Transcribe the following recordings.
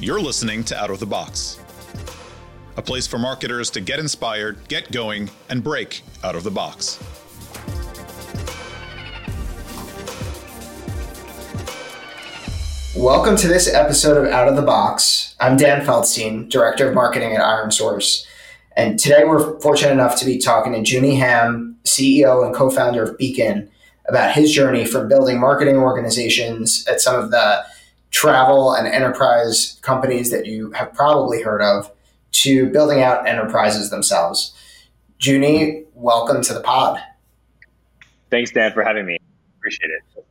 You're listening to Out of the Box, a place for marketers to get inspired, get going, and break out of the box. Welcome to this episode of Out of the Box. I'm Dan Feldstein, Director of Marketing at ironSource. And today we're fortunate enough to be talking to Junie Ham, CEO and co founder of Beacon, about his journey from building marketing organizations at some of the travel and enterprise companies that you have probably heard of to building out enterprises themselves. Junie, welcome to the pod. Thanks, Dan, for having me. Appreciate it.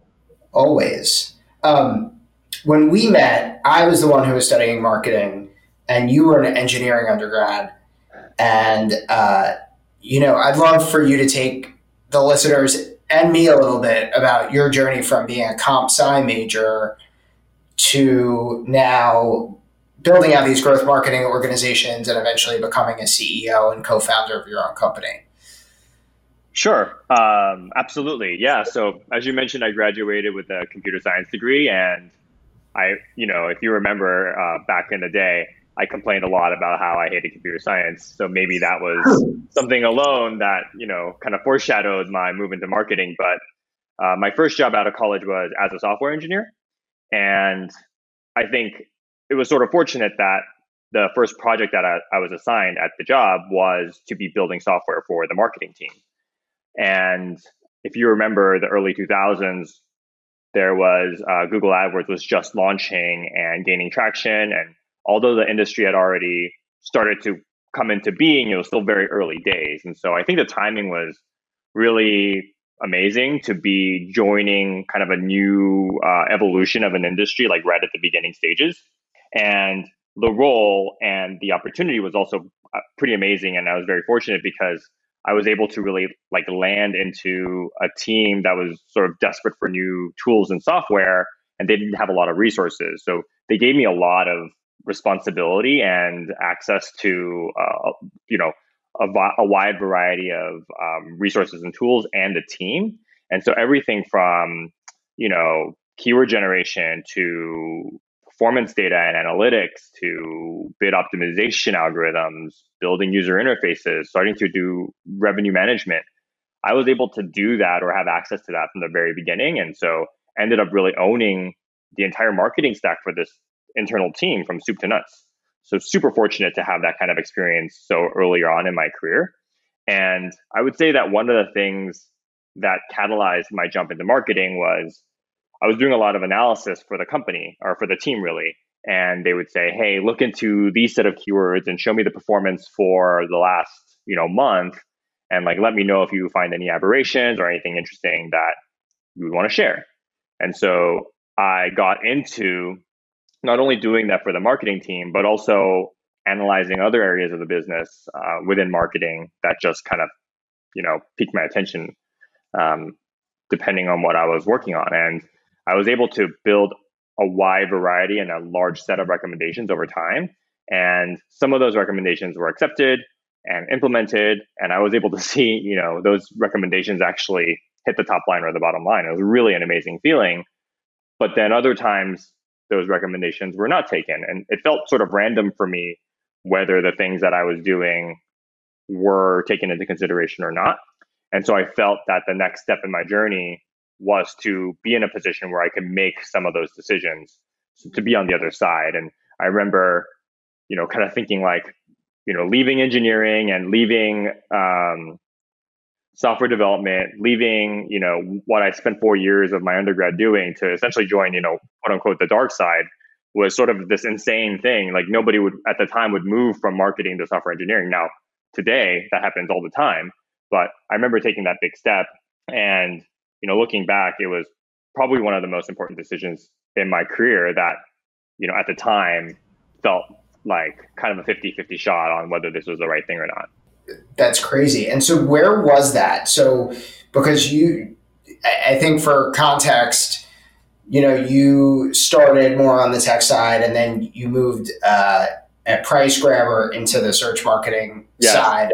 Always. Um, when we met, I was the one who was studying marketing, and you were an engineering undergrad. And, uh, you know, I'd love for you to take the listeners and me a little bit about your journey from being a comp sci major to now building out these growth marketing organizations and eventually becoming a CEO and co founder of your own company. Sure, um, absolutely, yeah. So as you mentioned, I graduated with a computer science degree, and I, you know, if you remember uh, back in the day, I complained a lot about how I hated computer science. So maybe that was something alone that, you know, kind of foreshadowed my move into marketing. But uh, my first job out of college was as a software engineer. And I think it was sort of fortunate that the first project that I, I was assigned at the job was to be building software for the marketing team. And if you remember the early 2000s, there was uh, Google AdWords was just launching and gaining traction. And although the industry had already started to come into being, it was still very early days. And so I think the timing was really amazing to be joining kind of a new uh, evolution of an industry, like right at the beginning stages. And the role and the opportunity was also uh, pretty amazing. And I was very fortunate because I was able to really like land into a team that was sort of desperate for new tools and software, and they didn't have a lot of resources. So they gave me a lot of responsibility and access to, uh, you know, a, a, wide variety of um, resources and tools and the team. And so everything from, you know, keyword generation to performance data and analytics to bid optimization algorithms, building user interfaces, starting to do revenue management. I was able to do that or have access to that from the very beginning. And so ended up really owning the entire marketing stack for this internal team from soup to nuts. So super fortunate to have that kind of experience so earlier on in my career. And I would say that one of the things that catalyzed my jump into marketing was I was doing a lot of analysis for the company or for the team really. And they would say, hey, look into these set of keywords and show me the performance for the last, you know, month. And like let me know if you find any aberrations or anything interesting that you would want to share. And so I got into not only doing that for the marketing team, but also analyzing other areas of the business uh, within marketing that just kind of, you know, piqued my attention, um, depending on what I was working on. And I was able to build a wide variety and a large set of recommendations over time. And some of those recommendations were accepted and implemented. And I was able to see, you know, those recommendations actually hit the top line or the bottom line. It was really an amazing feeling. But then other times those recommendations were not taken. And it felt sort of random for me whether the things that I was doing were taken into consideration or not. And so I felt that the next step in my journey was to be in a position where I could make some of those decisions so to be on the other side. And I remember, you know, kind of thinking like, you know, leaving engineering and leaving um, software development, leaving, you know, what I spent four years of my undergrad doing to essentially join, you know, quote unquote, the dark side was sort of this insane thing. Like nobody would at the time would move from marketing to software engineering. Now, today that happens all the time. But I remember taking that big step and you know, looking back, it was probably one of the most important decisions in my career that, you know, at the time felt like kind of a 50 50 shot on whether this was the right thing or not. That's crazy. And so, where was that? So, because you, I think for context, you know, you started more on the tech side and then you moved uh, at PriceGrabber into the search marketing side.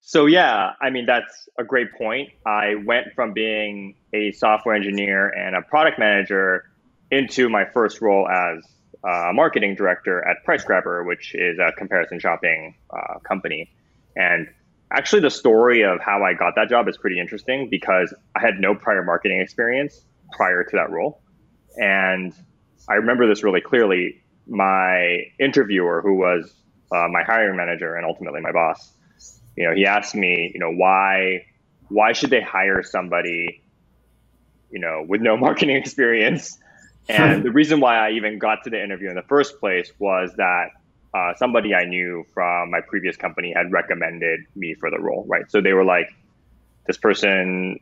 So yeah, I mean that's a great point. I went from being a software engineer and a product manager into my first role as uh, a marketing director at PriceGrabber, which is a comparison shopping uh, company. And actually, the story of how I got that job is pretty interesting because I had no prior marketing experience prior to that role. And I remember this really clearly. My interviewer, who was uh, my hiring manager and ultimately my boss, you know, he asked me, you know, why why should they hire somebody, you know, with no marketing experience? And the reason why I even got to the interview in the first place was that uh, somebody I knew from my previous company had recommended me for the role, right? So they were like, this person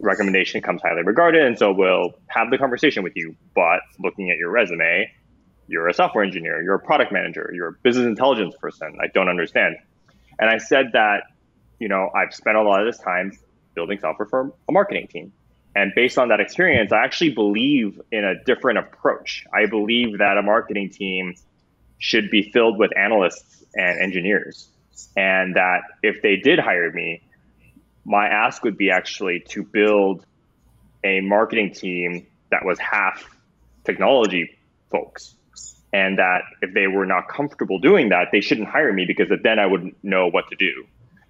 recommendation comes highly regarded, and so we'll have the conversation with you. But looking at your resume, you're a software engineer, you're a product manager, you're a business intelligence person. I don't understand. And I said that, you know, I've spent a lot of this time building software for a marketing team. And based on that experience, I actually believe in a different approach. I believe that a marketing team should be filled with analysts and engineers. And that if they did hire me, my ask would be actually to build a marketing team that was half technology folks. And that if they were not comfortable doing that, they shouldn't hire me because then I wouldn't know what to do.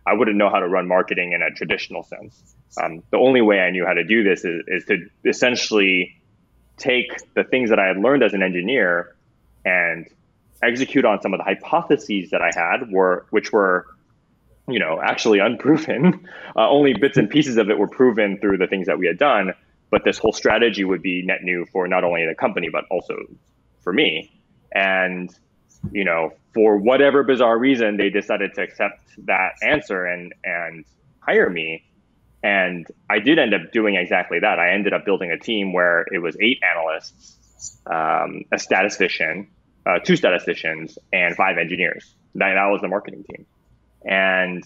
I wouldn't know how to run marketing in a traditional sense. Um, the only way I knew how to do this is, is to essentially take the things that I had learned as an engineer and execute on some of the hypotheses that I had, were which were, you know, actually unproven. Uh, only bits and pieces of it were proven through the things that we had done. But this whole strategy would be net new for not only the company but also for me. And you know, for whatever bizarre reason, they decided to accept that answer and and hire me. And I did end up doing exactly that. I ended up building a team where it was eight analysts, um, a statistician, uh, two statisticians, and five engineers. That, that was the marketing team. And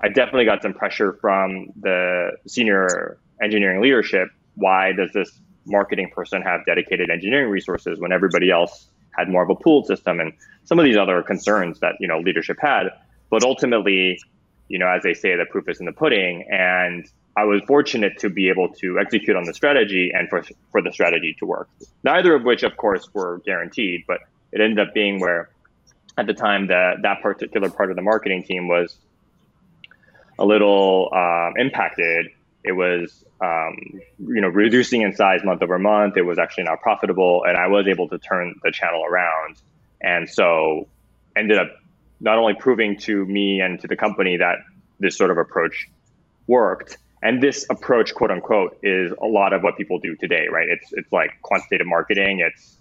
I definitely got some pressure from the senior engineering leadership. Why does this marketing person have dedicated engineering resources when everybody else had more of a pooled system and some of these other concerns that you know leadership had. But ultimately, you know, as they say, the proof is in the pudding. And I was fortunate to be able to execute on the strategy and for for the strategy to work. Neither of which, of course, were guaranteed, but it ended up being where at the time that that particular part of the marketing team was a little um, impacted. It was um, you know, reducing in size month over month. It was actually not profitable, and I was able to turn the channel around. And so, ended up not only proving to me and to the company that this sort of approach worked. And this approach, quote unquote, is a lot of what people do today, right? It's it's like quantitative marketing. It's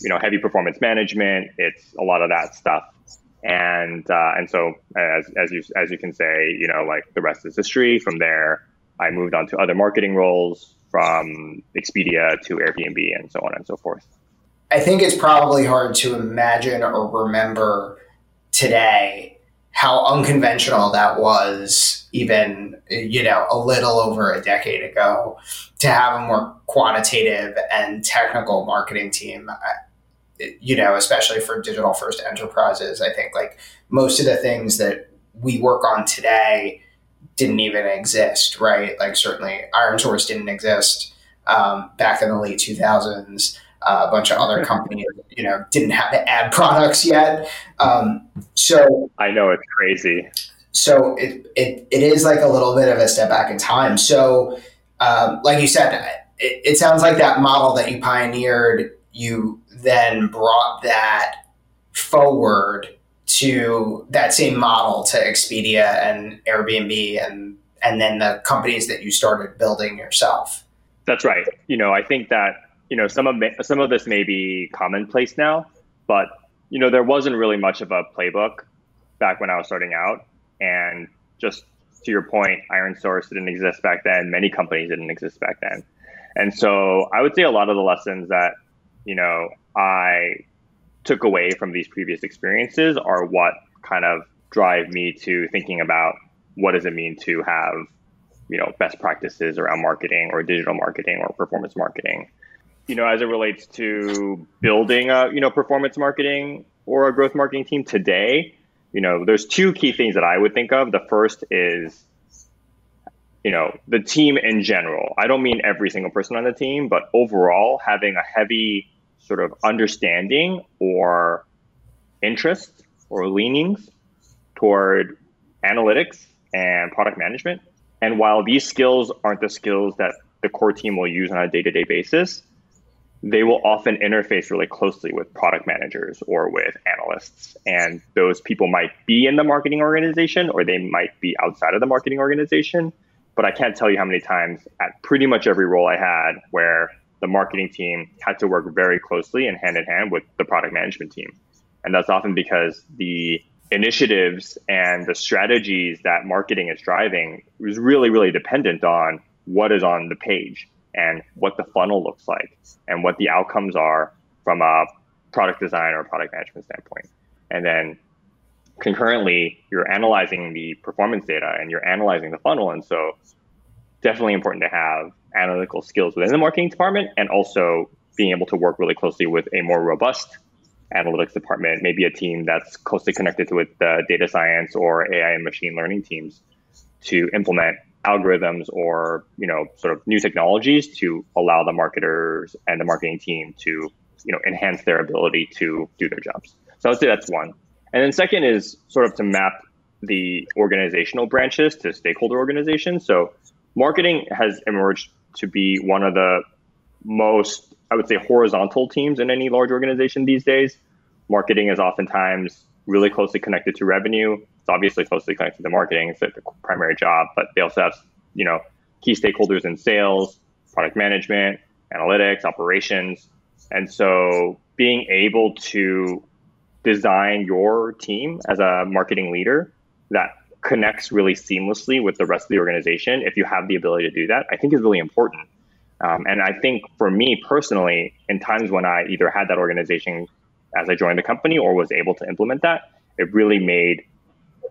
you know heavy performance management. It's a lot of that stuff. And uh, and so as as you as you can say, you know, like the rest is history. From there, I moved on to other marketing roles from Expedia to Airbnb and so on and so forth. I think it's probably hard to imagine or remember today how unconventional that was even you know a little over a decade ago to have a more quantitative and technical marketing team you know especially for digital first enterprises i think like most of the things that we work on today didn't even exist, right? Like certainly ironSource didn't exist um, back in the late 2000s. Uh, a bunch of other companies, you know, didn't have the ad products yet. Um, so I know it's crazy. So it, it, it is like a little bit of a step back in time. So, um, like you said, it, it sounds like that model that you pioneered, you then brought that forward to that same model to Expedia and Airbnb and and then the companies that you started building yourself. That's right. You know, I think that you know some of some of this may be commonplace now, but you know there wasn't really much of a playbook back when I was starting out, and just to your point, ironSource didn't exist back then. Many companies didn't exist back then, and so I would say a lot of the lessons that you know I took away from these previous experiences are what kind of drive me to thinking about what does it mean to have you know best practices around marketing or digital marketing or performance marketing. You know as it relates to building a you know performance marketing or a growth marketing team today you know there's two key things that i would think of. The first is you know the team in general. I don't mean every single person on the team but overall having a heavy sort of understanding or interest or leanings toward analytics and product management. And while these skills aren't the skills that the core team will use on a day to day basis, they will often interface really closely with product managers or with analysts. And those people might be in the marketing organization or they might be outside of the marketing organization. But I can't tell you how many times at pretty much every role I had where the marketing team had to work very closely and hand in hand with the product management team. And that's often because the initiatives and the strategies that marketing is driving is really, really dependent on what is on the page and what the funnel looks like and what the outcomes are from a product design or product management standpoint. And then concurrently, you're analyzing the performance data and you're analyzing the funnel. And so, definitely important to have analytical skills within the marketing department and also being able to work really closely with a more robust analytics department, maybe a team that's closely connected to with the data science or AI and machine learning teams to implement algorithms or you know sort of new technologies to allow the marketers and the marketing team to you know enhance their ability to do their jobs. So I would say that's one. And then second is sort of to map the organizational branches to stakeholder organizations. So marketing has emerged to be one of the most I would say horizontal teams in any large organization these days. Marketing is oftentimes really closely connected to revenue. It's obviously closely connected to marketing. It's like the primary job, but they also have, you know, key stakeholders in sales, product management, analytics, operations. And so being able to design your team as a marketing leader that connects really seamlessly with the rest of the organization, if you have the ability to do that, I think is really important. Um, and I think for me personally, in times when I either had that organization as I joined the company or was able to implement that, it really made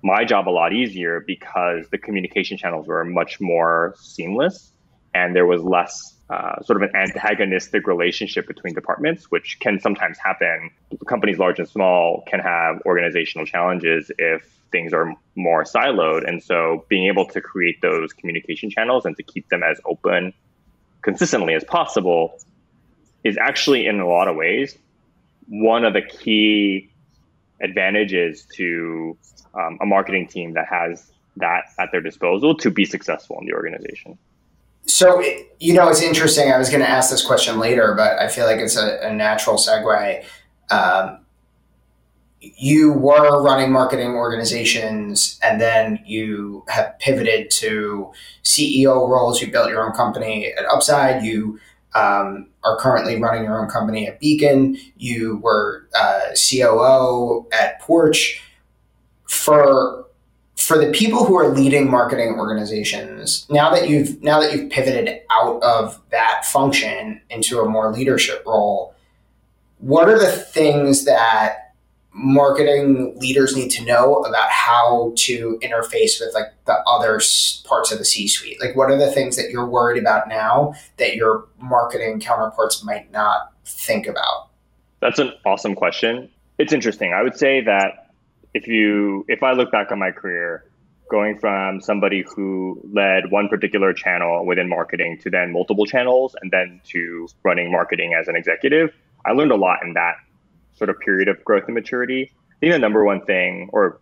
my job a lot easier because the communication channels were much more seamless and there was less uh, sort of an antagonistic relationship between departments, which can sometimes happen. Companies large and small can have organizational challenges if things are more siloed. And so being able to create those communication channels and to keep them as open consistently as possible is actually in a lot of ways one of the key advantages to um, a marketing team that has that at their disposal to be successful in the organization. So, you know, it's interesting. I was going to ask this question later, but I feel like it's a, a natural segue. Um, you were running marketing organizations and then you have pivoted to CEO roles. You built your own company at Upside. You um, are currently running your own company at Beacon. You were uh, COO at Porch. For for the people who are leading marketing organizations, now that you've now that you've pivoted out of that function into a more leadership role, what are the things that marketing leaders need to know about how to interface with like the other parts of the C suite? Like, what are the things that you're worried about now that your marketing counterparts might not think about? That's an awesome question. It's interesting. I would say that if you, if I look back on my career, going from somebody who led one particular channel within marketing to then multiple channels and then to running marketing as an executive, I learned a lot in that sort of period of growth and maturity. I think the number one thing, or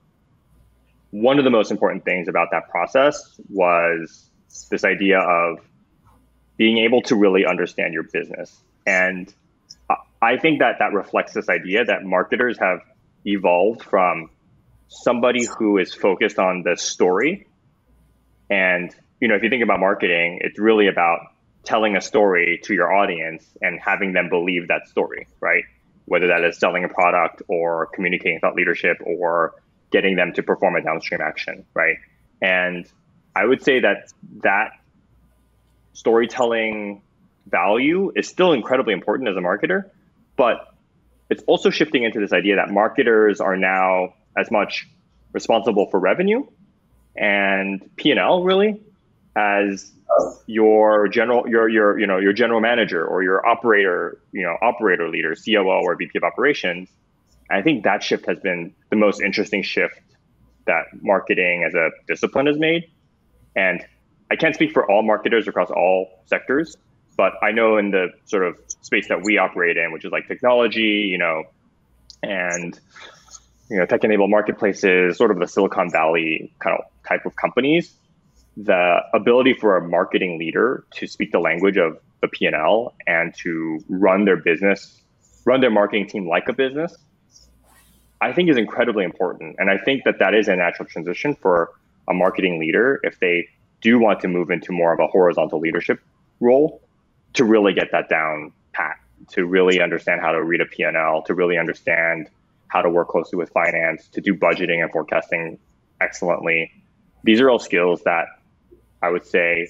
one of the most important things about that process was this idea of being able to really understand your business. And I think that that reflects this idea that marketers have evolved from somebody who is focused on the story. And, you know, if you think about marketing, it's really about telling a story to your audience and having them believe that story, right? whether that is selling a product or communicating thought leadership or getting them to perform a downstream action, right? And I would say that that storytelling value is still incredibly important as a marketer, but it's also shifting into this idea that marketers are now as much responsible for revenue and P&L really as your general your your you know your general manager or your operator you know operator leader COO or VP of operations. I think that shift has been the most interesting shift that marketing as a discipline has made. And I can't speak for all marketers across all sectors, But I know in the sort of space that we operate in, which is like technology, you know, and you know, tech-enabled marketplaces, sort of the Silicon Valley kind of type of companies, the ability for a marketing leader to speak the language of the P&L and to run their business, run their marketing team like a business, I think is incredibly important. And I think that that is a natural transition for a marketing leader if they do want to move into more of a horizontal leadership role to really get that down pat, to really understand how to read a P&L, to really understand how to work closely with finance, to do budgeting and forecasting excellently. These are all skills that I would say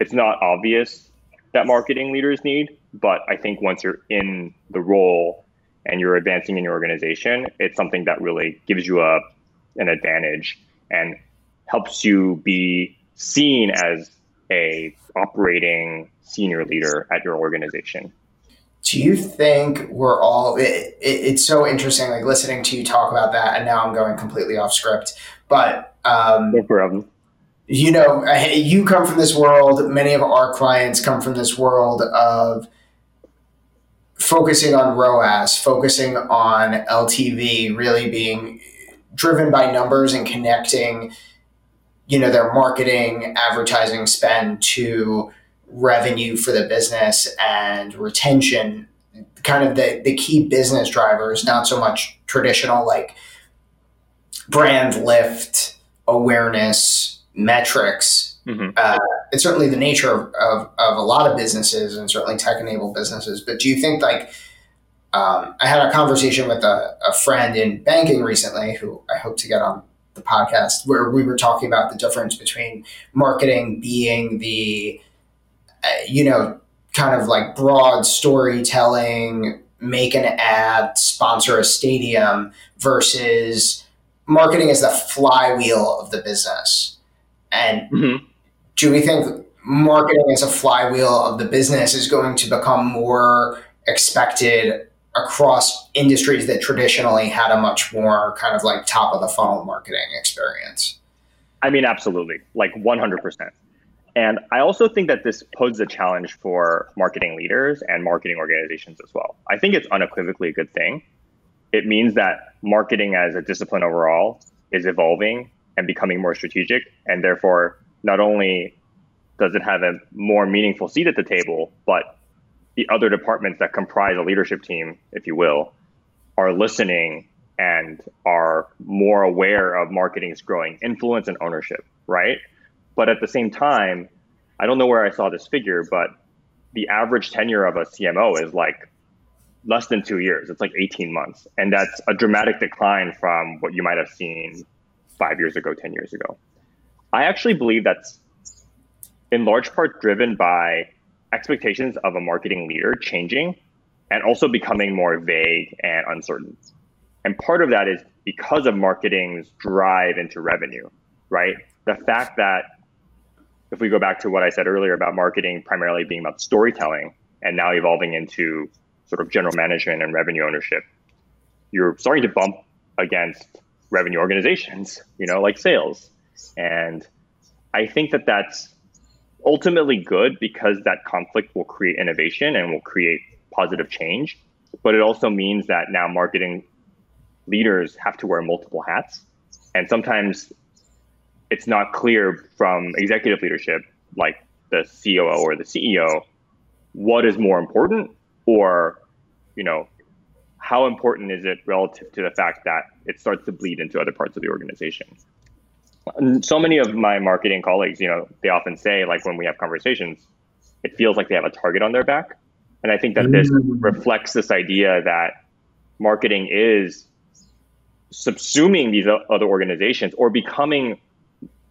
it's not obvious that marketing leaders need, but I think once you're in the role and you're advancing in your organization, it's something that really gives you a an advantage and helps you be seen as a operating senior leader at your organization. Do you think we're all? It, it, it's so interesting, like listening to you talk about that, and now I'm going completely off script. But um, no problem. You know, you come from this world. Many of our clients come from this world of focusing on ROAS, focusing on LTV, really being driven by numbers and connecting, you know, their marketing, advertising spend to revenue for the business and retention, kind of the, the key business drivers, not so much traditional like brand lift, awareness, metrics. Mm-hmm. Uh, it's certainly the nature of, of, of, a lot of businesses and certainly tech enabled businesses. But do you think like um, I had a conversation with a, a friend in banking recently who I hope to get on the podcast where we were talking about the difference between marketing being the you know kind of like broad storytelling make an ad sponsor a stadium versus marketing as the flywheel of the business and mm-hmm do we think marketing as a flywheel of the business is going to become more expected across industries that traditionally had a much more kind of like top of the funnel marketing experience? I mean, absolutely, like 100%. And I also think that this poses a challenge for marketing leaders and marketing organizations as well. I think it's unequivocally a good thing. It means that marketing as a discipline overall is evolving and becoming more strategic, and therefore not only does it have a more meaningful seat at the table, but the other departments that comprise a leadership team, if you will, are listening and are more aware of marketing's growing influence and ownership, right? But at the same time, I don't know where I saw this figure, but the average tenure of a CMO is like less than two years. It's like 18 months. And that's a dramatic decline from what you might have seen five years ago, 10 years ago. I actually believe that's in large part driven by expectations of a marketing leader changing and also becoming more vague and uncertain. And part of that is because of marketing's drive into revenue, right? The fact that if we go back to what I said earlier about marketing primarily being about storytelling and now evolving into sort of general management and revenue ownership, you're starting to bump against revenue organizations, you know, like sales. And I think that that's ultimately good because that conflict will create innovation and will create positive change. But it also means that now marketing leaders have to wear multiple hats. And sometimes it's not clear from executive leadership, like the COO or the CEO, what is more important or, you know, how important is it relative to the fact that it starts to bleed into other parts of the organization? so many of my marketing colleagues, you know, they often say like when we have conversations, it feels like they have a target on their back. And I think that this mm. reflects this idea that marketing is subsuming these other organizations or becoming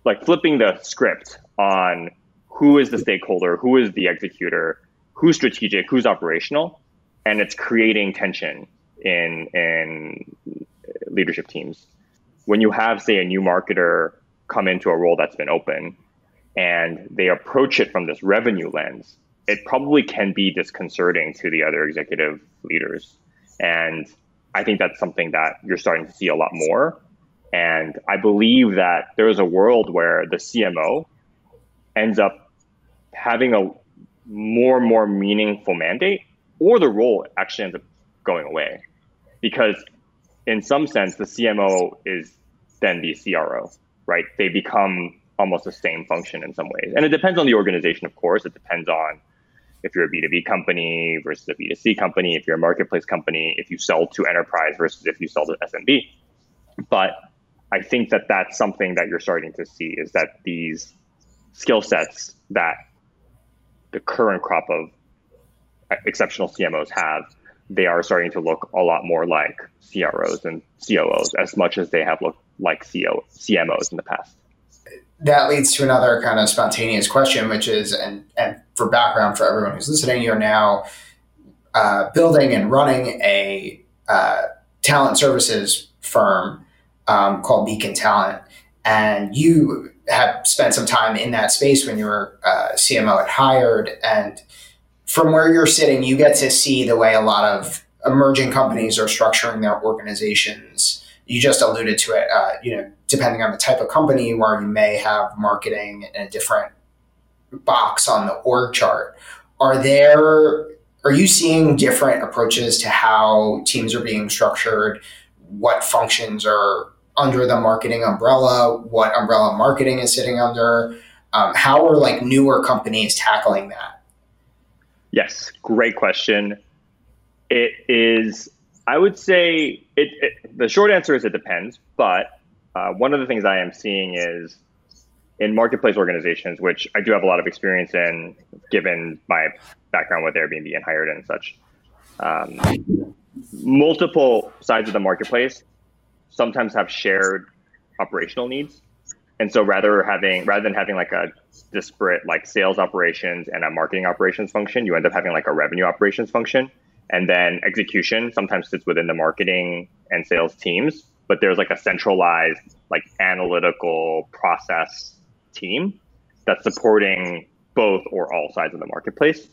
like flipping the script on who is the stakeholder, who is the executor, who's strategic, who's operational, and it's creating tension in in leadership teams. When you have, say, a new marketer come into a role that's been open and they approach it from this revenue lens, it probably can be disconcerting to the other executive leaders. And I think that's something that you're starting to see a lot more. And I believe that there is a world where the CMO ends up having a more and more meaningful mandate, or the role actually ends up going away. Because in some sense, the CMO is then the CRO, right? They become almost the same function in some ways. And it depends on the organization, of course. It depends on if you're a B2B company versus a B2C company, if you're a marketplace company, if you sell to enterprise versus if you sell to SMB. But I think that that's something that you're starting to see is that these skill sets that the current crop of exceptional CMOs have, they are starting to look a lot more like CROs and COOs as much as they have looked like CO, CMOs in the past. That leads to another kind of spontaneous question, which is, and, and for background for everyone who's listening, you're now uh, building and running a uh, talent services firm um, called Beacon Talent. And you have spent some time in that space when you were uh, CMO at Hired. And from where you're sitting, you get to see the way a lot of emerging companies are structuring their organizations you just alluded to it. Uh, you know, depending on the type of company, where you may have marketing in a different box on the org chart. Are there? Are you seeing different approaches to how teams are being structured? What functions are under the marketing umbrella? What umbrella marketing is sitting under? Um, how are like newer companies tackling that? Yes, great question. It is I would say it, it, the short answer is it depends. But uh, one of the things I am seeing is in marketplace organizations, which I do have a lot of experience in, given my background with Airbnb and Hired and such. Um, multiple sides of the marketplace sometimes have shared operational needs, and so rather having rather than having like a disparate like sales operations and a marketing operations function, you end up having like a revenue operations function. And then execution sometimes sits within the marketing and sales teams but there's like a centralized like analytical process team that's supporting both or all sides of the marketplace.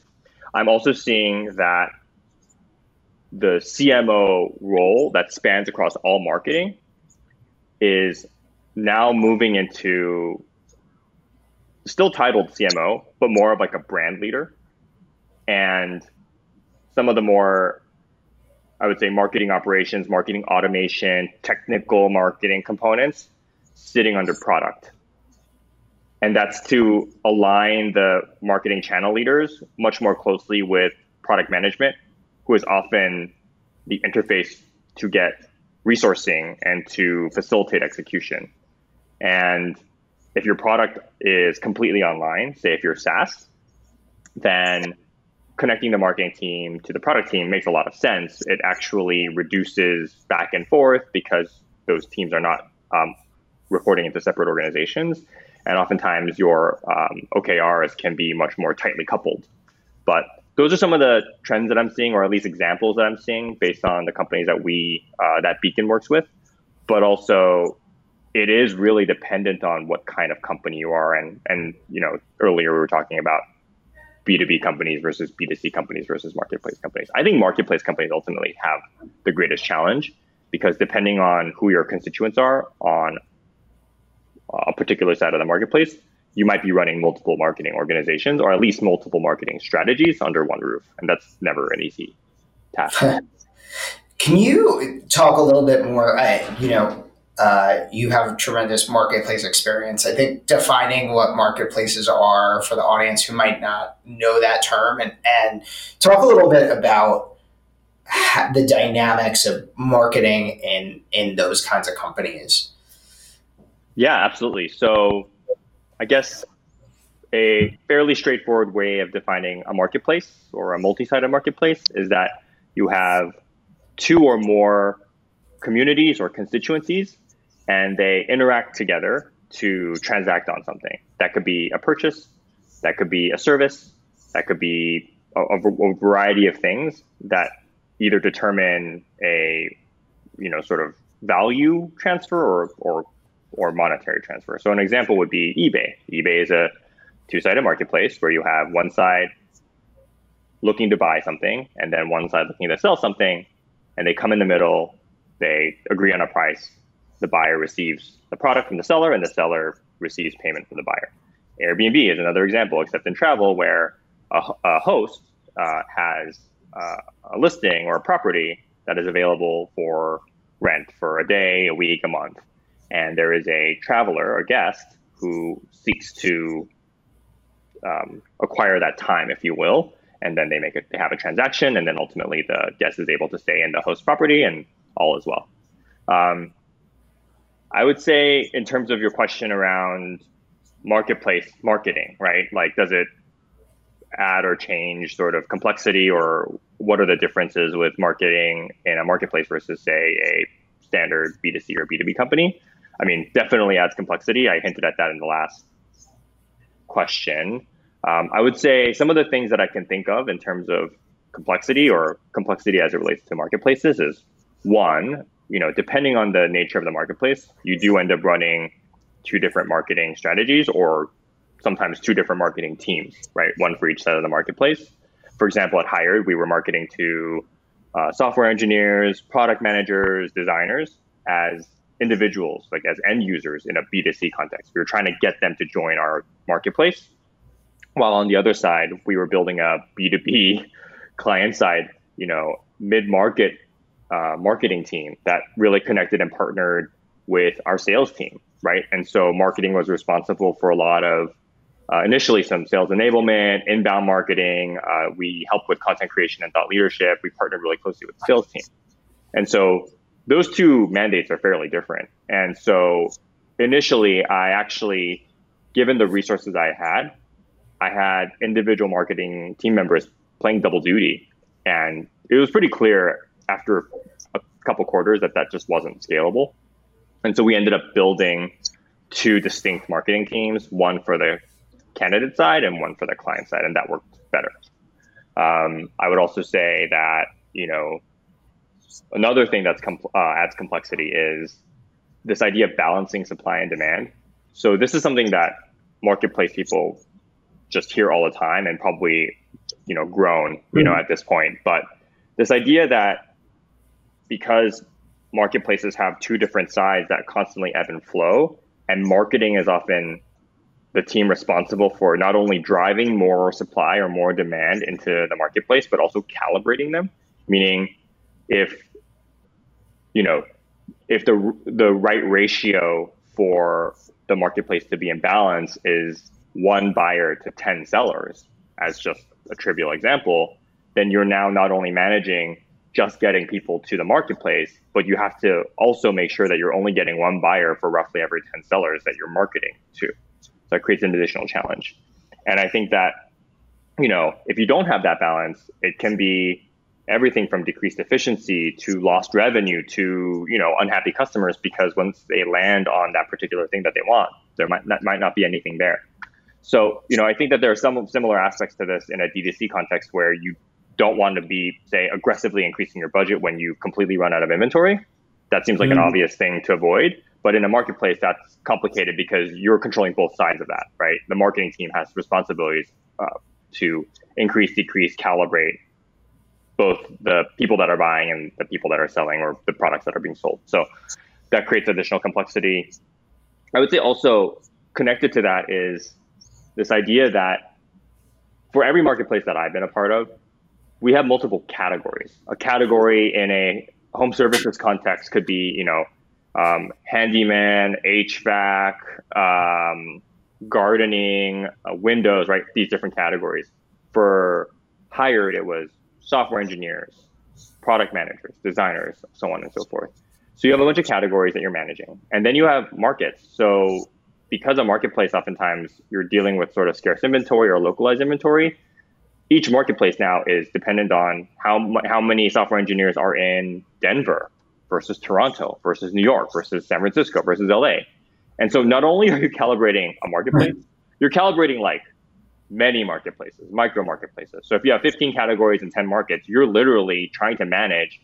I'm also seeing that the cmo role that spans across all marketing is now moving into still titled cmo but more of like a brand leader and some of the more I would say marketing operations, marketing automation, technical marketing components sitting under product. And that's to align the marketing channel leaders much more closely with product management, who is often the interface to get resourcing and to facilitate execution. And if your product is completely online, say if you're SaaS, then connecting the marketing team to the product team makes a lot of sense. It actually reduces back and forth because those teams are not um, reporting into separate organizations. And oftentimes your um, OKRs can be much more tightly coupled. But those are some of the trends that I'm seeing, or at least examples that I'm seeing based on the companies that we, uh, that Beacon works with. But also, it is really dependent on what kind of company you are. And, and you know, earlier we were talking about B2B companies versus B2C companies versus marketplace companies. I think marketplace companies ultimately have the greatest challenge because depending on who your constituents are on a particular side of the marketplace, you might be running multiple marketing organizations or at least multiple marketing strategies under one roof. And that's never an easy task. Can you talk a little bit more? Uh, you know, uh, you have tremendous marketplace experience. I think defining what marketplaces are for the audience who might not know that term and, and talk a little bit about the dynamics of marketing in, in those kinds of companies. Yeah, absolutely. So I guess a fairly straightforward way of defining a marketplace or a multi-sided marketplace is that you have two or more communities or constituencies and they interact together to transact on something. That could be a purchase, that could be a service, that could be a, a variety of things that either determine a you know sort of value transfer or or or monetary transfer. So an example would be eBay. eBay is a two-sided marketplace where you have one side looking to buy something and then one side looking to sell something and they come in the middle, they agree on a price the buyer receives the product from the seller and the seller receives payment from the buyer. Airbnb is another example, except in travel, where a, a host uh, has uh, a listing or a property that is available for rent for a day, a week, a month, and there is a traveler, or guest, who seeks to um, acquire that time, if you will, and then they make it, they have a transaction, and then ultimately the guest is able to stay in the host property, and all is well. Um, I would say, in terms of your question around marketplace marketing, right? Like, does it add or change sort of complexity, or what are the differences with marketing in a marketplace versus, say, a standard B2C or B2B company? I mean, definitely adds complexity. I hinted at that in the last question. Um, I would say some of the things that I can think of in terms of complexity or complexity as it relates to marketplaces is one, you know, depending on the nature of the marketplace, you do end up running two different marketing strategies or sometimes two different marketing teams, right? One for each side of the marketplace. For example, at Hired, we were marketing to uh, software engineers, product managers, designers as individuals, like as end users in a B2C context. We were trying to get them to join our marketplace. While on the other side, we were building a B2B client side, you know, mid market uh, marketing team that really connected and partnered with our sales team, right? And so marketing was responsible for a lot of uh, initially some sales enablement, inbound marketing. Uh, we helped with content creation and thought leadership. We partnered really closely with the sales team. And so those two mandates are fairly different. And so initially, I actually, given the resources I had, I had individual marketing team members playing double duty. And it was pretty clear after a couple quarters that that just wasn't scalable. And so we ended up building two distinct marketing teams, one for the candidate side and one for the client side, and that worked better. Um, I would also say that, you know, another thing that's com- uh, adds complexity is this idea of balancing supply and demand. So this is something that marketplace people just hear all the time and probably you know grown you know mm-hmm. at this point. But this idea that because marketplaces have two different sides that constantly ebb and flow, and marketing is often the team responsible for not only driving more supply or more demand into the marketplace, but also calibrating them. Meaning, if you know, if the the right ratio for the marketplace to be in balance is one buyer to 10 sellers, as just a trivial example, then you're now not only managing just getting people to the marketplace, but you have to also make sure that you're only getting one buyer for roughly every 10 sellers that you're marketing to. So that creates an additional challenge. And I think that, you know, if you don't have that balance, it can be everything from decreased efficiency to lost revenue to you know unhappy customers because once they land on that particular thing that they want there might not, might not be anything there. So you know i think that there are some similar aspects to this in a d2c context where you don't want to be say aggressively increasing your budget when you completely run out of inventory. That seems like mm-hmm. an obvious thing to avoid but in a marketplace that's complicated because you're controlling both sides of that right? The marketing team has responsibilities uh, to increase decrease calibrate both the people that are buying and the people that are selling or the products that are being sold. So that creates additional complexity. I would say also connected to that is this idea that for every marketplace that I've been a part of, we have multiple categories. A category in a home services context could be, you know, um, handyman, HVAC, um, gardening, uh, windows, right? These different categories. For hired, it was software engineers, product managers, designers, so on and so forth. So you have a bunch of categories that you're managing. And then you have markets. So because a marketplace, oftentimes you're dealing with sort of scarce inventory or localized inventory. Each marketplace now is dependent on how, how many software engineers are in Denver versus Toronto versus New York versus San Francisco versus LA. And so not only are you calibrating a marketplace, you're calibrating like many marketplaces, micro marketplaces. So if you have 15 categories and 10 markets, you're literally trying to manage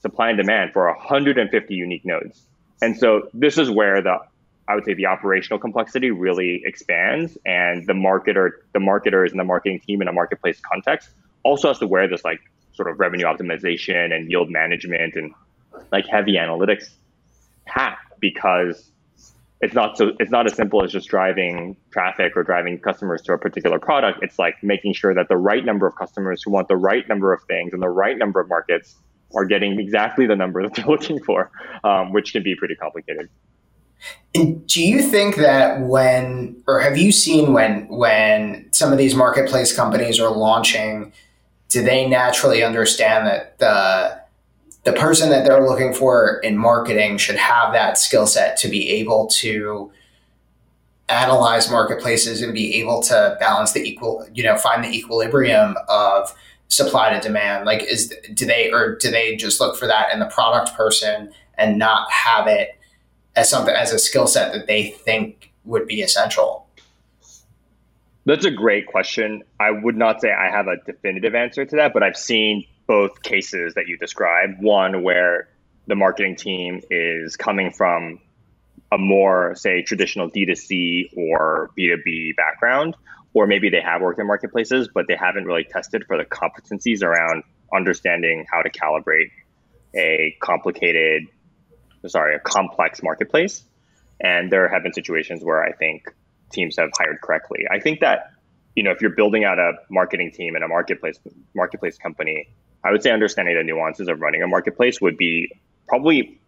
supply and demand for 150 unique nodes. And so this is where the I would say the operational complexity really expands and the marketer the marketers and the marketing team in a marketplace context also has to wear this like sort of revenue optimization and yield management and like heavy analytics hat because it's not so it's not as simple as just driving traffic or driving customers to a particular product. It's like making sure that the right number of customers who want the right number of things and the right number of markets are getting exactly the number that they're looking for, um, which can be pretty complicated. And do you think that when, or have you seen when, when some of these marketplace companies are launching, do they naturally understand that the the person that they're looking for in marketing should have that skill set to be able to analyze marketplaces and be able to balance the equal, you know, find the equilibrium of supply to demand. Like, is do they or do they just look for that in the product person and not have it as something as a skill set that they think would be essential? That's a great question. I would not say I have a definitive answer to that, but I've seen both cases that you described. One where the marketing team is coming from a more, say, traditional D2C or B2B background, or maybe they have worked in marketplaces, but they haven't really tested for the competencies around understanding how to calibrate a complicated, sorry, a complex marketplace. And there have been situations where I think teams have hired correctly. I think that you know if you're building out a marketing team in a marketplace marketplace company, I would say understanding the nuances of running a marketplace would be probably,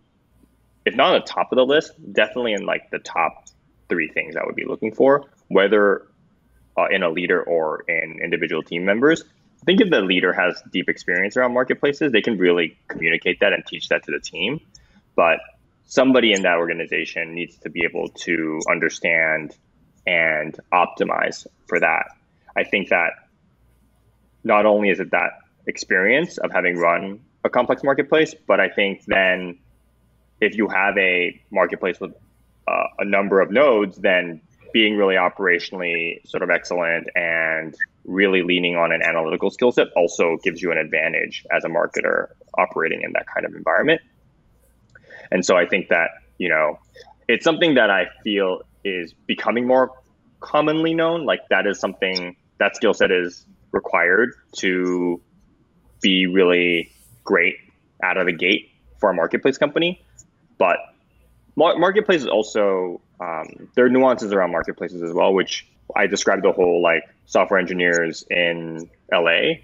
if not on the top of the list, definitely in like the top three things I would be looking for, whether uh, in a leader or in individual team members. I think if the leader has deep experience around marketplaces, they can really communicate that and teach that to the team. But somebody in that organization needs to be able to understand and optimize for that. I think that not only is it that experience of having run a complex marketplace. But I think then if you have a marketplace with uh, a number of nodes, then being really operationally sort of excellent and really leaning on an analytical skill set also gives you an advantage as a marketer operating in that kind of environment. And so I think that, you know, it's something that I feel is becoming more commonly known. Like that is something that skill set is required to be really great out of the gate for a marketplace company. But marketplaces also um, there are nuances around marketplaces as well, which I described the whole like software engineers in LA.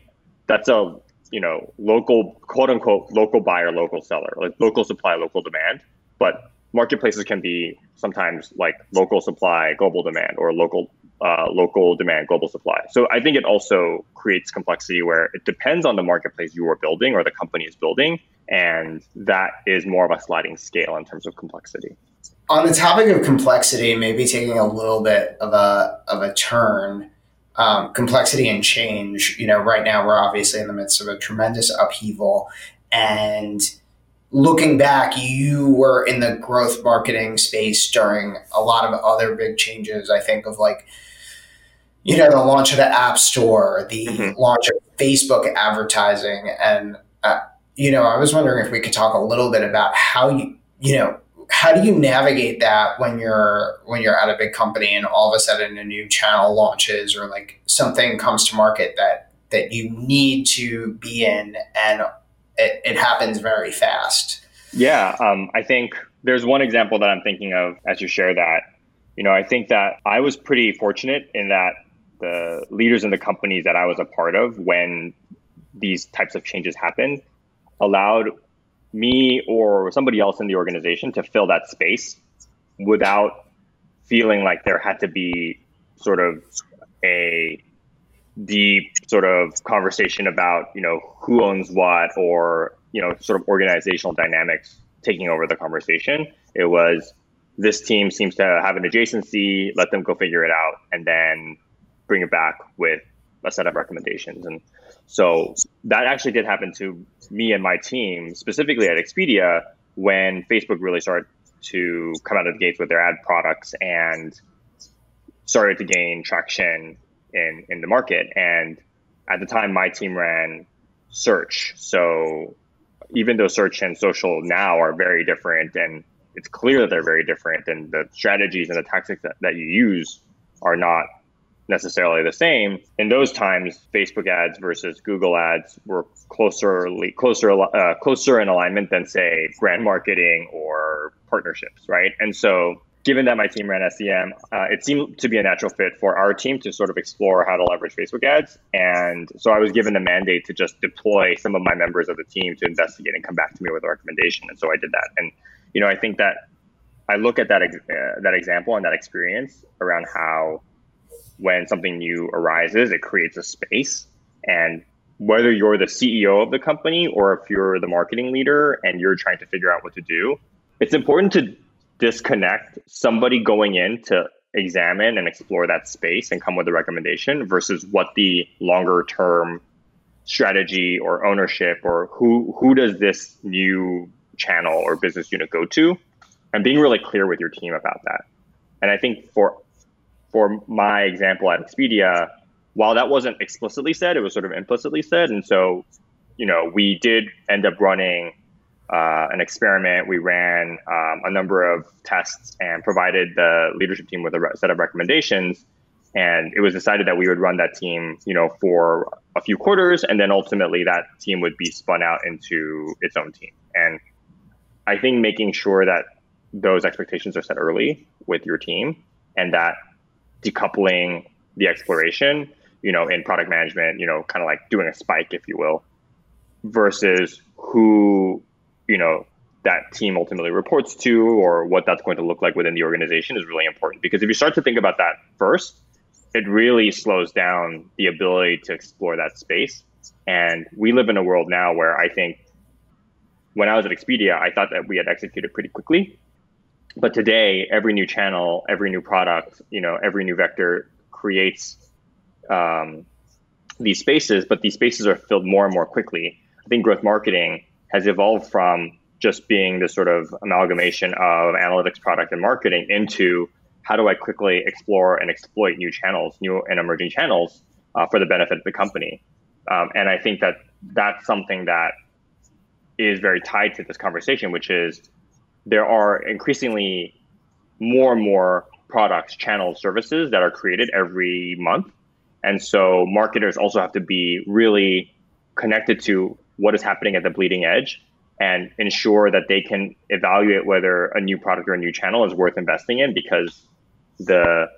That's a you know local quote unquote local buyer, local seller, like local supply, local demand. But marketplaces can be sometimes like local supply, global demand, or local uh, local demand, global supply. So I think it also creates complexity where it depends on the marketplace you are building or the company is building, and that is more of a sliding scale in terms of complexity. On the topic of complexity, maybe taking a little bit of a of a turn. Um, complexity and change. You know, right now we're obviously in the midst of a tremendous upheaval, and looking back, you were in the growth marketing space during a lot of other big changes. I think of like you know, the launch of the App Store, the mm-hmm. launch of Facebook advertising. And, uh, you know, I was wondering if we could talk a little bit about how you, you know, how do you navigate that when you're when you're at a big company and all of a sudden a new channel launches or like something comes to market that that you need to be in and it, it happens very fast. Yeah um, i think there's one example that i'm thinking of as you share that. You know i think that i was pretty fortunate in that the leaders in the companies that I was a part of when these types of changes happened allowed me or somebody else in the organization to fill that space without feeling like there had to be sort of a deep sort of conversation about you know who owns what or you know sort of organizational dynamics taking over the conversation it was this team seems to have an adjacency let them go figure it out and then bring it back with a set of recommendations. And so that actually did happen to me and my team, specifically at Expedia, when Facebook really started to come out of the gates with their ad products and started to gain traction in, in the market. And at the time, my team ran search. So even though search and social now are very different, and it's clear that they're very different, and the strategies and the tactics that, that you use are not necessarily the same. In those times, Facebook ads versus Google ads were closer, closer, uh, closer in alignment than say brand marketing or partnerships, right? And so given that my team ran SEM, uh, it seemed to be a natural fit for our team to sort of explore how to leverage Facebook ads. And so I was given the mandate to just deploy some of my members of the team to investigate and come back to me with a recommendation. And so I did that. And you know, I think that I look at that uh, that example and that experience around how when something new arises, it creates a space. And whether you're the CEO of the company or if you're the marketing leader and you're trying to figure out what to do, it's important to disconnect somebody going in to examine and explore that space and come with a recommendation versus what the longer term strategy or ownership or who who does this new channel or business unit go to? And being really clear with your team about that. And i think for for my example at expedia while that wasn't explicitly said it was sort of implicitly said. And so you know we did end up running uh, an experiment. We ran um, a number of tests and provided the leadership team with a set of recommendations. And it was decided that we would run that team, you know, for a few quarters, and then ultimately that team would be spun out into its own team. And I think making sure that those expectations are set early with your team, and that decoupling the exploration, you know, in product management, you know, kind of like doing a spike, if you will, versus who you know that team ultimately reports to or what that's going to look like within the organization is really important. Because if you start to think about that first it really slows down the ability to explore that space. And we live in a world now where i think when i was at expedia i thought that we had executed pretty quickly. But today every new channel every new product you know every new vector creates um, these spaces but these spaces are filled more and more quickly. I think growth marketing has evolved from just being this sort of amalgamation of analytics, product, and marketing into how do I quickly explore and exploit new channels, new and emerging channels uh, for the benefit of the company. Um, and I think that that's something that is very tied to this conversation, which is there are increasingly more and more products, channels, services that are created every month. And so marketers also have to be really connected to what is happening at the bleeding edge and ensure that they can evaluate whether a new product or a new channel is worth investing in because the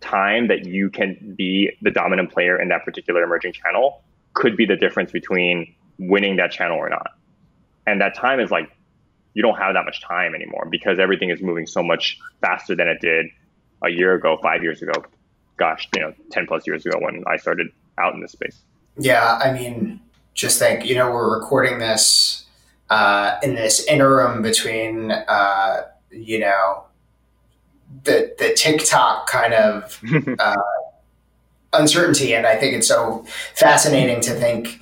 time that you can be the dominant player in that particular emerging channel could be the difference between winning that channel or not. And that time is like you don't have that much time anymore because everything is moving so much faster than it did a year ago, five years ago, gosh, you know, 10 plus years ago when I started out in this space. Yeah, I mean, just think, you know, we're recording this uh, in this interim between, uh, you know, the the TikTok kind of uh, uncertainty, and I think it's so fascinating to think,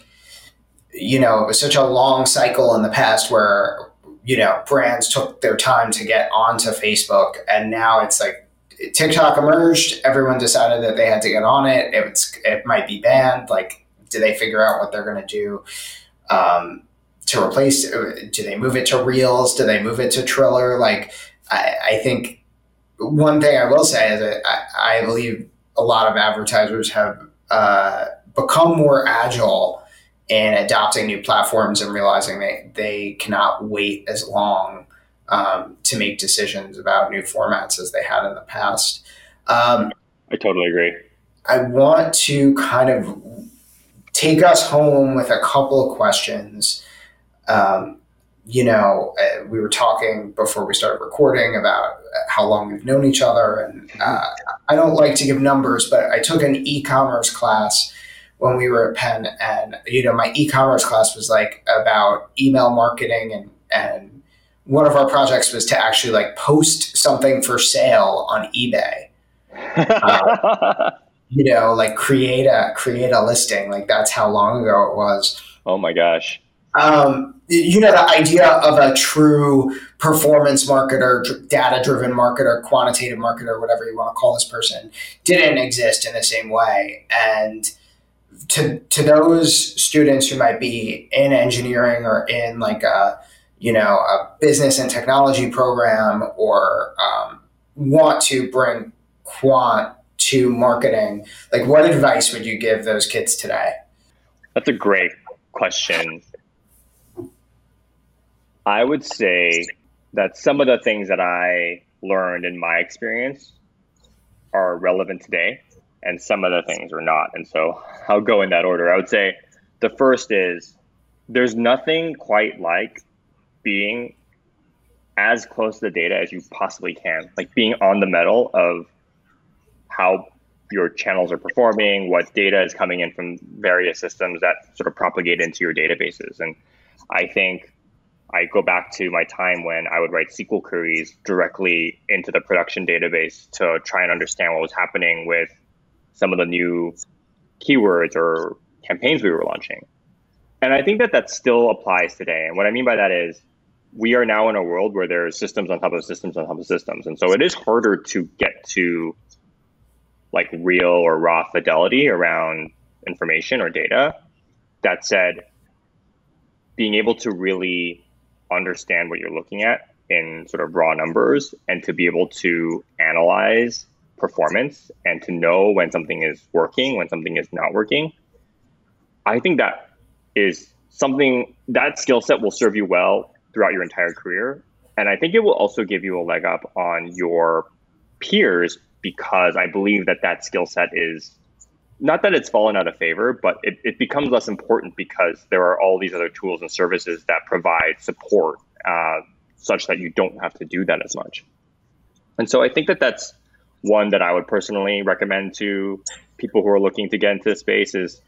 you know, it was such a long cycle in the past where you know brands took their time to get onto Facebook, and now it's like TikTok emerged. Everyone decided that they had to get on it. It's it might be banned. Like do they figure out what they're going to do um, to replace? Do they move it to Reels? Do they move it to Triller? Like, I, I think one thing I will say is that I, I believe a lot of advertisers have uh, become more agile in adopting new platforms and realizing they, they cannot wait as long um, to make decisions about new formats as they had in the past. Um, I totally agree. I want to kind of take us home with a couple of questions. Um, you know, uh, we were talking before we started recording about how long we've known each other, and uh, I don't like to give numbers, but I took an e-commerce class when we were at Penn, and you know, my e-commerce class was like about email marketing, and and one of our projects was to actually like post something for sale on eBay. Uh, you know, like create a create a listing. Like that's how long ago it was. Oh my gosh. Um, you know, the idea of a true performance marketer, data driven marketer, quantitative marketer, whatever you want to call this person, didn't exist in the same way. And to, to those students who might be in engineering or in like a, you know, a business and technology program or um, want to bring quant to marketing, like what advice would you give those kids today? That's a great question. I would say that some of the things that I learned in my experience are relevant today and some of the things are not. And so I'll go in that order. I would say the first is there's nothing quite like being as close to the data as you possibly can, like being on the metal of how your channels are performing, what data is coming in from various systems that sort of propagate into your databases. And I think I go back to my time when I would write SQL queries directly into the production database to try and understand what was happening with some of the new keywords or campaigns we were launching. And I think that that still applies today. And what I mean by that is we are now in a world where there's systems on top of systems on top of systems. And so it is harder to get to like real or raw fidelity around information or data. That said, being able to really understand what you're looking at in sort of raw numbers and to be able to analyze performance and to know when something is working, when something is not working, I think that is something that skill set will serve you well throughout your entire career. And I think it will also give you a leg up on your peers because I believe that that skill set is not that it's fallen out of favor, but it, it becomes less important because there are all these other tools and services that provide support uh, such that you don't have to do that as much. And so I think that that's one that I would personally recommend to people who are looking to get into the space is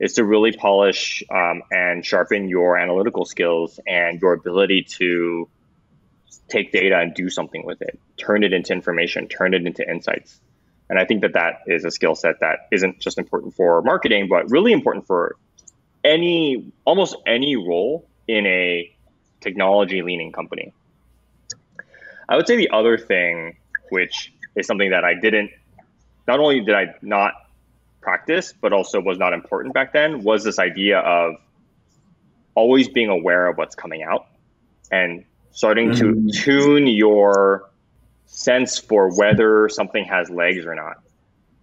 is to really polish um, and sharpen your analytical skills and your ability to take data and do something with it, turn it into information, turn it into insights. And I think that that is a skill set that isn't just important for marketing, but really important for any, almost any role in a technology leaning company. I would say the other thing, which is something that I didn't, not only did I not practice, but also was not important back then, was this idea of always being aware of what's coming out and starting mm-hmm. to tune your sense for whether something has legs or not.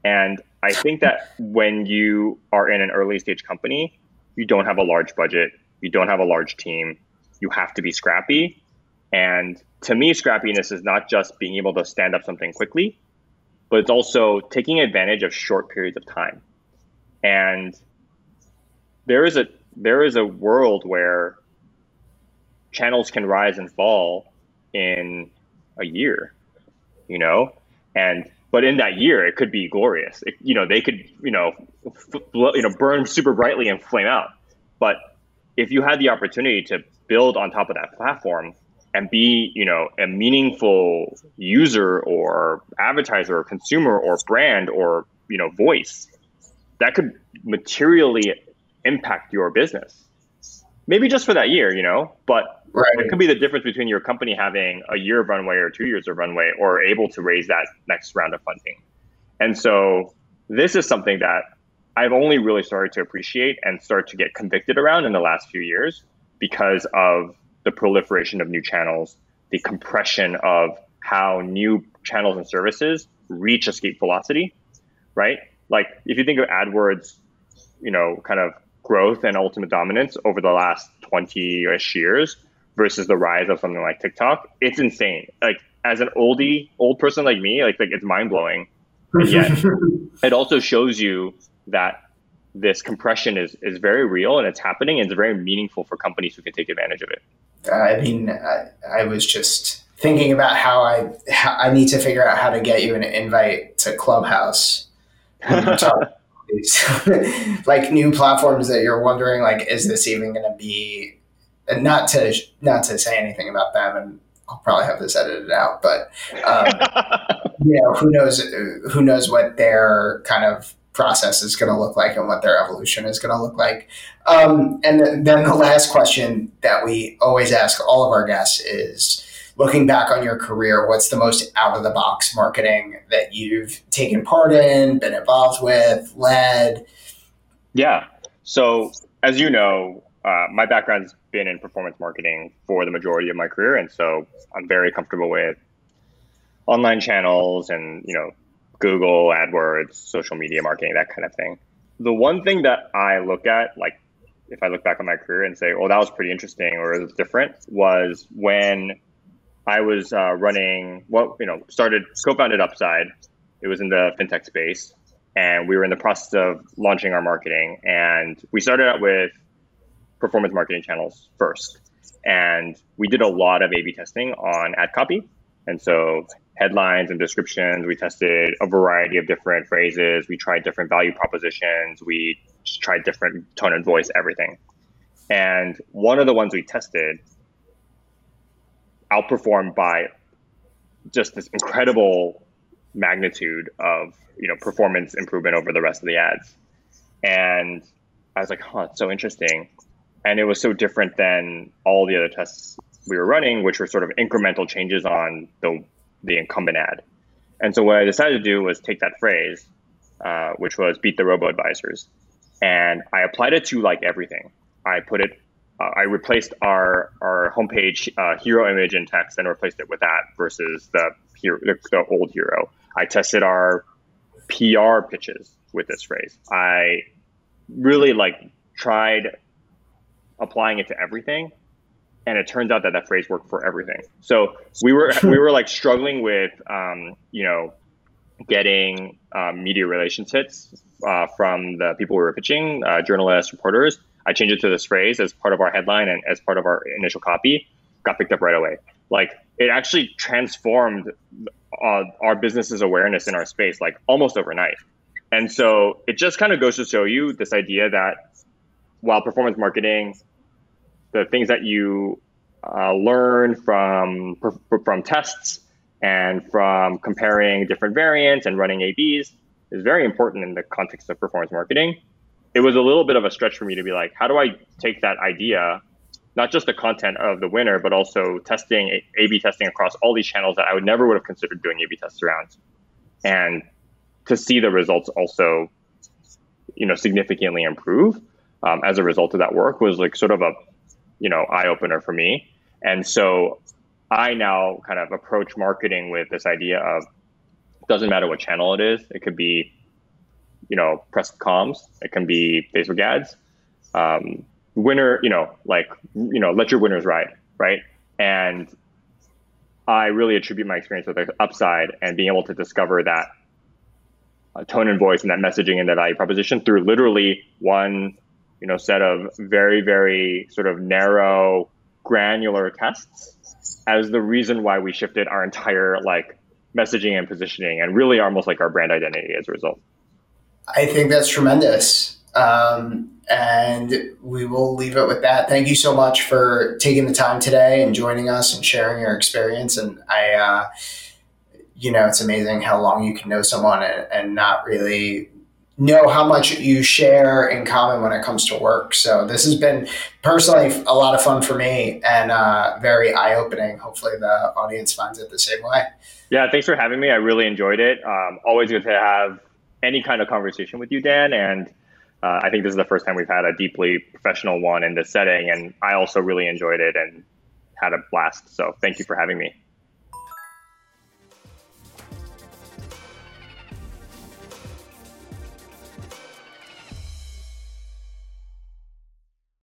And I think that when you are in an early stage company, you don't have a large budget, you don't have a large team, you have to be scrappy. And to me, scrappiness is not just being able to stand up something quickly, but it's also taking advantage of short periods of time. And there is a there is a world where channels can rise and fall in a year, you know, and but in that year it could be glorious. It, you know, they could you know f- you know burn super brightly and flame out. But if you had the opportunity to build on top of that platform and be you know a meaningful user or advertiser or consumer or brand or you know voice that could materially impact your business maybe just for that year you know but right. it could be the difference between your company having a year of runway or two years of runway or able to raise that next round of funding and so this is something that i've only really started to appreciate and start to get convicted around in the last few years because of the proliferation of new channels, the compression of how new channels and services reach escape velocity, right? Like if you think of AdWords, you know, kind of growth and ultimate dominance over the last 20-ish years versus the rise of something like TikTok, it's insane. Like as an oldie, old person like me, like, like it's mind blowing. And yet it also shows you that this compression is, is very real and it's happening and it's very meaningful for companies who can take advantage of it. Uh, I mean, I, I, was just thinking about how I how I need to figure out how to get you an invite to Clubhouse. like new platforms that you're wondering, like, is this even going to be? And not to not to say anything about them, and I'll probably have this edited out, but um, you know, who knows? Who knows what their kind of process is going to look like and what their evolution is going to look like. Um, and then the last question that we always ask all of our guests is looking back on your career, what's the most out of the box marketing that you've taken part in, been involved with, led? Yeah. So, as you know, uh, my background's been in performance marketing for the majority of my career. And so I'm very comfortable with online channels and, you know, Google, AdWords, social media marketing, that kind of thing. The one thing that I look at, like if I look back on my career and say, oh, that was pretty interesting or it was different, was when I was uh, running what you know started co-founded Upside. It was in the fintech space, and we were in the process of launching our marketing. And we started out with performance marketing channels first, and we did a lot of A/B testing on ad copy. And so headlines and descriptions. We tested a variety of different phrases. We tried different value propositions. We tried different tone and voice, everything. And one of the ones we tested outperformed by just this incredible magnitude of you know performance improvement over the rest of the ads. And I was like, huh, it's so interesting. And it was so different than all the other tests we were running, which were sort of incremental changes on the the incumbent ad. And so what I decided to do was take that phrase, uh, which was beat the robo advisors, and I applied it to like everything. I put it, uh, I replaced our our homepage uh, hero image and text and replaced it with that versus the hero, the, the old hero. I tested our PR pitches with this phrase. I really like tried applying it to everything and it turns out that that phrase worked for everything. So we were we were like struggling with um, you know getting um, media relations hits uh, from the people we were pitching, uh, journalists, reporters. I changed it to this phrase as part of our headline and as part of our initial copy. Got picked up right away. Like it actually transformed uh, our business's awareness in our space like almost overnight. And so it just kind of goes to show you this idea that while performance marketing the things that you uh, learn from from tests and from comparing different variants and running ABs is very important in the context of performance marketing. It was a little bit of a stretch for me to be like, how do I take that idea, not just the content of the winner, but also testing A/B testing across all these channels that I would never would have considered doing A/B tests around, and to see the results also, you know, significantly improve um, as a result of that work was like sort of a you know eye opener for me. And so I now kind of approach marketing with this idea of doesn't matter what channel it is. It could be, you know, press comms. It can be Facebook ads. Um, winner, you know, like you know, let your winners ride, right? And I really attribute my experience with the upside and being able to discover that uh, tone and voice and that messaging and that value proposition through literally one you know set of very very sort of narrow granular tests as the reason why we shifted our entire like messaging and positioning and really almost like our brand identity as a result i think that's tremendous um, and we will leave it with that thank you so much for taking the time today and joining us and sharing your experience and i uh, you know it's amazing how long you can know someone and, and not really know how much you share in common when it comes to work. So this has been personally a lot of fun for me and uh, very eye opening. Hopefully the audience finds it the same way. Yeah, thanks for having me. I really enjoyed it. Um, always good to have any kind of conversation with you, Dan. And uh, I think this is the first time we've had a deeply professional one in this setting. And I also really enjoyed it and had a blast. So thank you for having me.